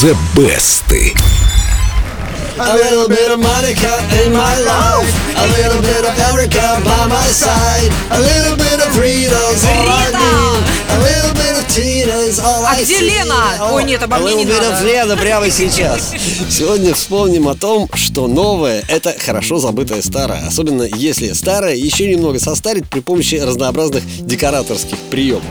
the best. A little bit of Monica in my life. A little bit of Erica by my side. A little bit of Rita's all I need. А где Лена? Ой, нет, обо мне не надо. Лена прямо сейчас Сегодня вспомним о том, что новое – это хорошо забытое старое Особенно если старое еще немного состарить при помощи разнообразных декораторских приемов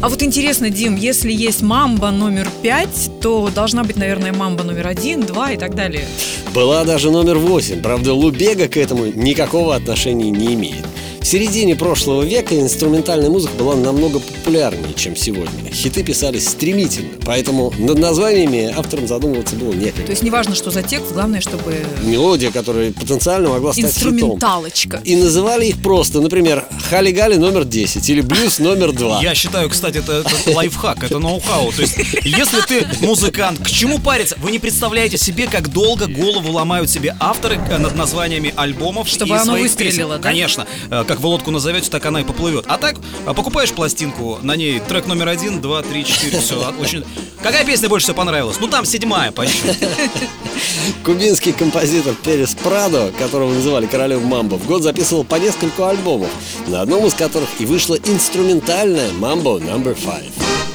А вот интересно, Дим, если есть мамба номер пять, то должна быть, наверное, мамба номер один, два и так далее. Была даже номер 8, правда Лубега к этому никакого отношения не имеет. В середине прошлого века инструментальная музыка была намного популярнее, чем сегодня. Хиты писались стремительно, поэтому над названиями авторам задумываться было То некогда. есть неважно, что за текст, главное, чтобы Мелодия, которая потенциально могла стать хитом. инструменталочка. И называли их просто, например, Хали-Гали номер 10 или Блюз номер 2. Я считаю, кстати, это, это лайфхак, это ноу-хау. То есть, если ты музыкант, к чему париться? Вы не представляете себе, как долго голову ломают себе авторы э, над названиями альбомов Чтобы и оно своих выстрелило, песен. да? Конечно. Э, Как вы лодку назовете, так она и поплывет. А так, э, покупаешь пластинку, на ней трек номер один, два, три, четыре, все. Очень... Какая песня больше всего понравилась? Ну, там седьмая по счету. Кубинский композитор Перес Прадо, которого называли королем мамбо, в год записывал по нескольку альбомов, на одном из которых и вышла инструментальная «Mambo No. 5».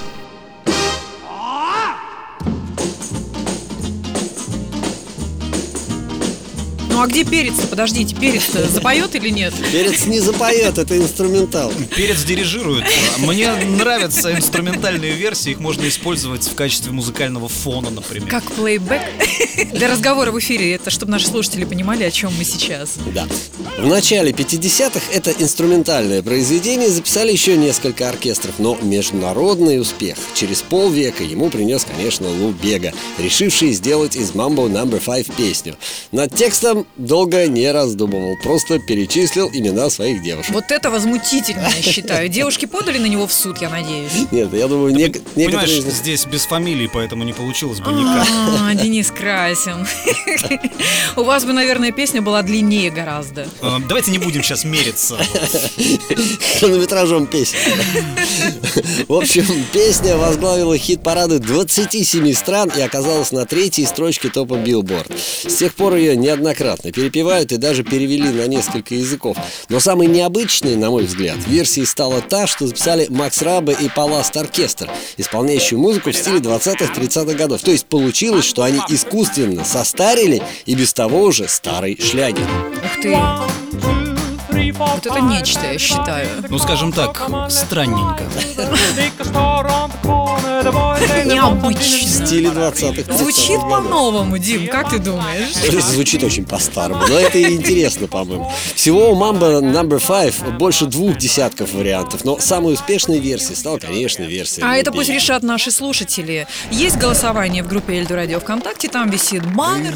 Ну а где перец-то? Подождите, перец-то запоет или нет? Перец не запоет, это инструментал. Перец дирижирует. Мне нравятся инструментальные версии, их можно использовать в качестве музыкального фона, например. Как плейбэк? Для разговора в эфире, это чтобы наши слушатели понимали, о чем мы сейчас. Да. В начале 50-х это инструментальное произведение записали еще несколько оркестров, но международный успех через полвека ему принес, конечно, Лу Бега, решивший сделать из Mambo No. 5 песню. Над текстом долго не раздумывал, просто перечислил имена своих девушек. Вот это возмутительно, я считаю. Девушки подали на него в суд, я надеюсь. Нет, я думаю, нек- некоторые Понимаешь, здесь без фамилии, поэтому не получилось бы никак. А, Денис Красин. У вас бы, наверное, песня была длиннее гораздо. Э, Давайте не будем сейчас мериться. хронометражом песен. В общем, песня возглавила хит-парады 27 стран и оказалась на третьей строчке топа Билборд. С тех пор ее неоднократно перепевают и даже перевели на несколько языков. Но самой необычной, на мой взгляд, версией стала та, что записали Макс Рабе и Паласт Оркестр, исполняющую музыку в стиле 20-30-х годов. То есть получилось, что они искусственно состарили и без того уже старый шлягер. Ух ты. Вот это нечто, я считаю. Ну, скажем так, странненько. В Необычно. стиле 20-х. Звучит по-новому, Дим, как ты думаешь? Это звучит очень по-старому, но это и интересно, по-моему. Всего у Mamba No. 5 больше двух десятков вариантов, но самой успешной версией стала, конечно, версия. А это пусть решат наши слушатели. Есть голосование в группе Эльду Радио ВКонтакте, там висит баннер.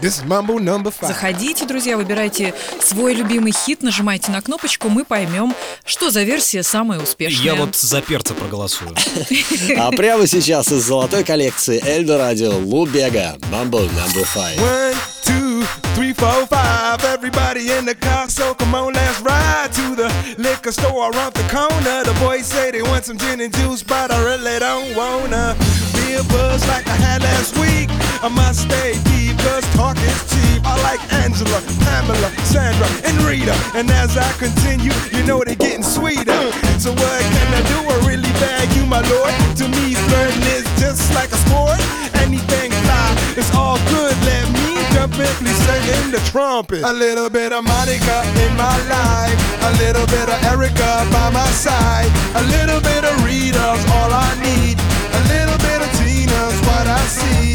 This is Mambo number five. Заходите, друзья, выбирайте свой любимый хит, нажимайте на кнопочку, мы поймем, что за версия самая успешная. Я вот за перца проголосую. А прямо сейчас из золотой коллекции Эльдо Радио Лубега Mambo No. 5. One, two, three, four, five. Everybody in the car, so come on, let's ride to the liquor store around the corner. The boys say they want some gin and juice, but I really don't wanna be a buzz like I had last week. I must stay deep, cause talk is cheap. I like Angela, Pamela, Sandra, and Rita. And as I continue, you know they're getting sweeter. So what can I do? I really bag you, my lord. To me, flirting is just like a sport. Anything fly, it's all good. Let me jump in, the trumpet. A little bit of Monica in my life, a little bit of Erica by my side, a little bit of Rita's all I need, a little bit of Tina's what I see,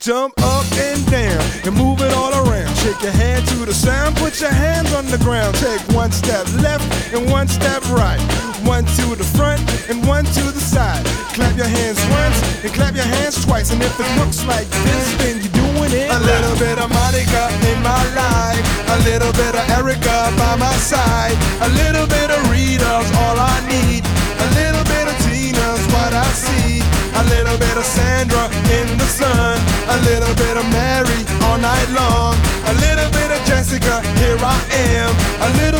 Jump up and down and move it all around. Shake your hand to the sound, put your hands on the ground. Take one step left and one step right. One to the front and one to the side. Clap your hands once and clap your hands twice. And if it looks like this, then you're doing it. A little bit of Monica in my life. A little bit of Erica by my side. A little bit A little bit of Mary all night long. A little bit of Jessica, here I am. A little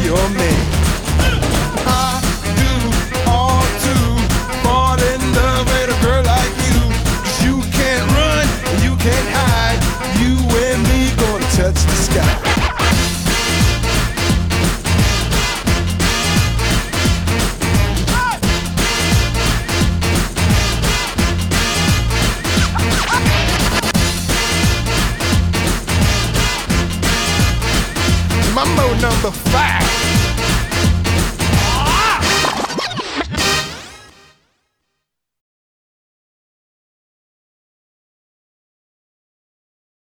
Mambo number five.